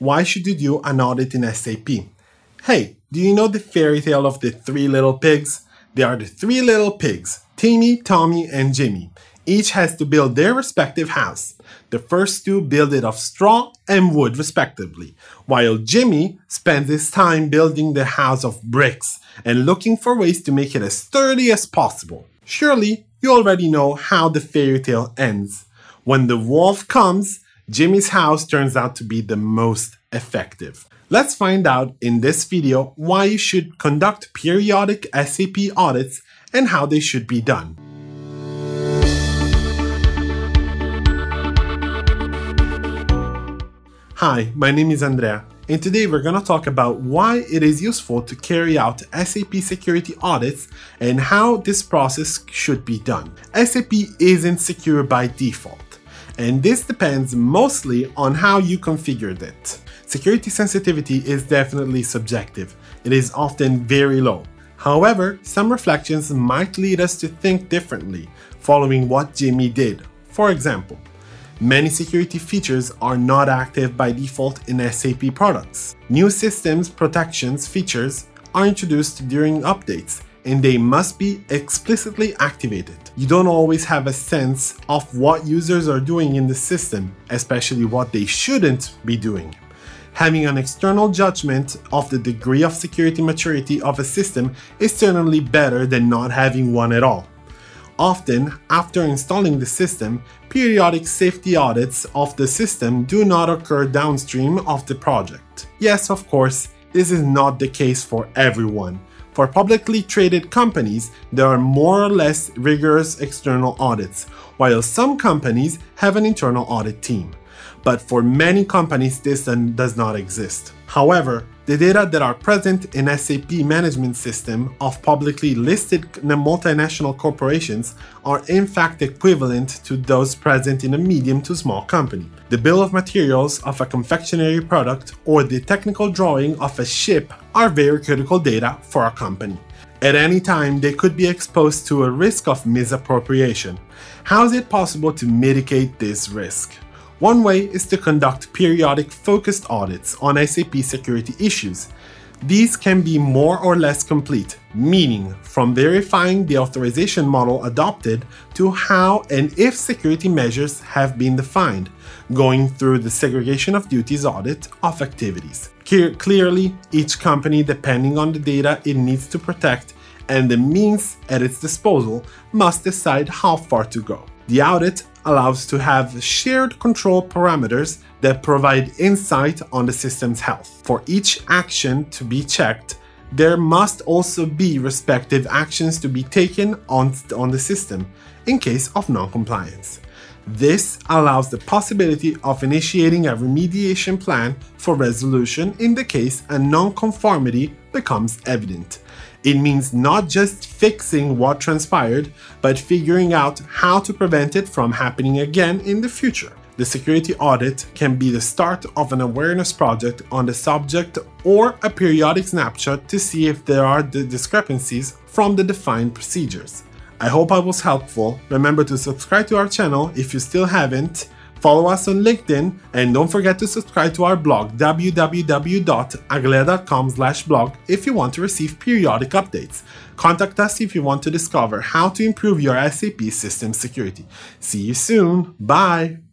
Why should you do an audit in SAP? Hey, do you know the fairy tale of the three little pigs? They are the three little pigs Timmy, Tommy, and Jimmy. Each has to build their respective house. The first two build it of straw and wood, respectively, while Jimmy spends his time building the house of bricks and looking for ways to make it as sturdy as possible. Surely, you already know how the fairy tale ends. When the wolf comes, Jimmy's house turns out to be the most effective. Let's find out in this video why you should conduct periodic SAP audits and how they should be done. Hi, my name is Andrea, and today we're going to talk about why it is useful to carry out SAP security audits and how this process should be done. SAP isn't secure by default, and this depends mostly on how you configured it. Security sensitivity is definitely subjective, it is often very low. However, some reflections might lead us to think differently following what Jimmy did. For example, Many security features are not active by default in SAP products. New systems protections features are introduced during updates and they must be explicitly activated. You don't always have a sense of what users are doing in the system, especially what they shouldn't be doing. Having an external judgment of the degree of security maturity of a system is certainly better than not having one at all. Often, after installing the system, periodic safety audits of the system do not occur downstream of the project. Yes, of course, this is not the case for everyone. For publicly traded companies, there are more or less rigorous external audits, while some companies have an internal audit team. But for many companies, this uh, does not exist. However, the data that are present in SAP management system of publicly listed multinational corporations are in fact equivalent to those present in a medium to small company. The bill of materials of a confectionery product or the technical drawing of a ship are very critical data for a company. At any time, they could be exposed to a risk of misappropriation. How is it possible to mitigate this risk? One way is to conduct periodic focused audits on SAP security issues. These can be more or less complete, meaning from verifying the authorization model adopted to how and if security measures have been defined, going through the segregation of duties audit of activities. Clearly, each company, depending on the data it needs to protect and the means at its disposal, must decide how far to go. The audit allows to have shared control parameters that provide insight on the system's health. For each action to be checked, there must also be respective actions to be taken on, on the system in case of non-compliance. This allows the possibility of initiating a remediation plan for resolution in the case a non-conformity becomes evident. It means not just fixing what transpired, but figuring out how to prevent it from happening again in the future. The security audit can be the start of an awareness project on the subject or a periodic snapshot to see if there are the discrepancies from the defined procedures. I hope I was helpful. Remember to subscribe to our channel if you still haven't Follow us on LinkedIn and don't forget to subscribe to our blog www.aglea.com/blog if you want to receive periodic updates. Contact us if you want to discover how to improve your SAP system security. See you soon. Bye.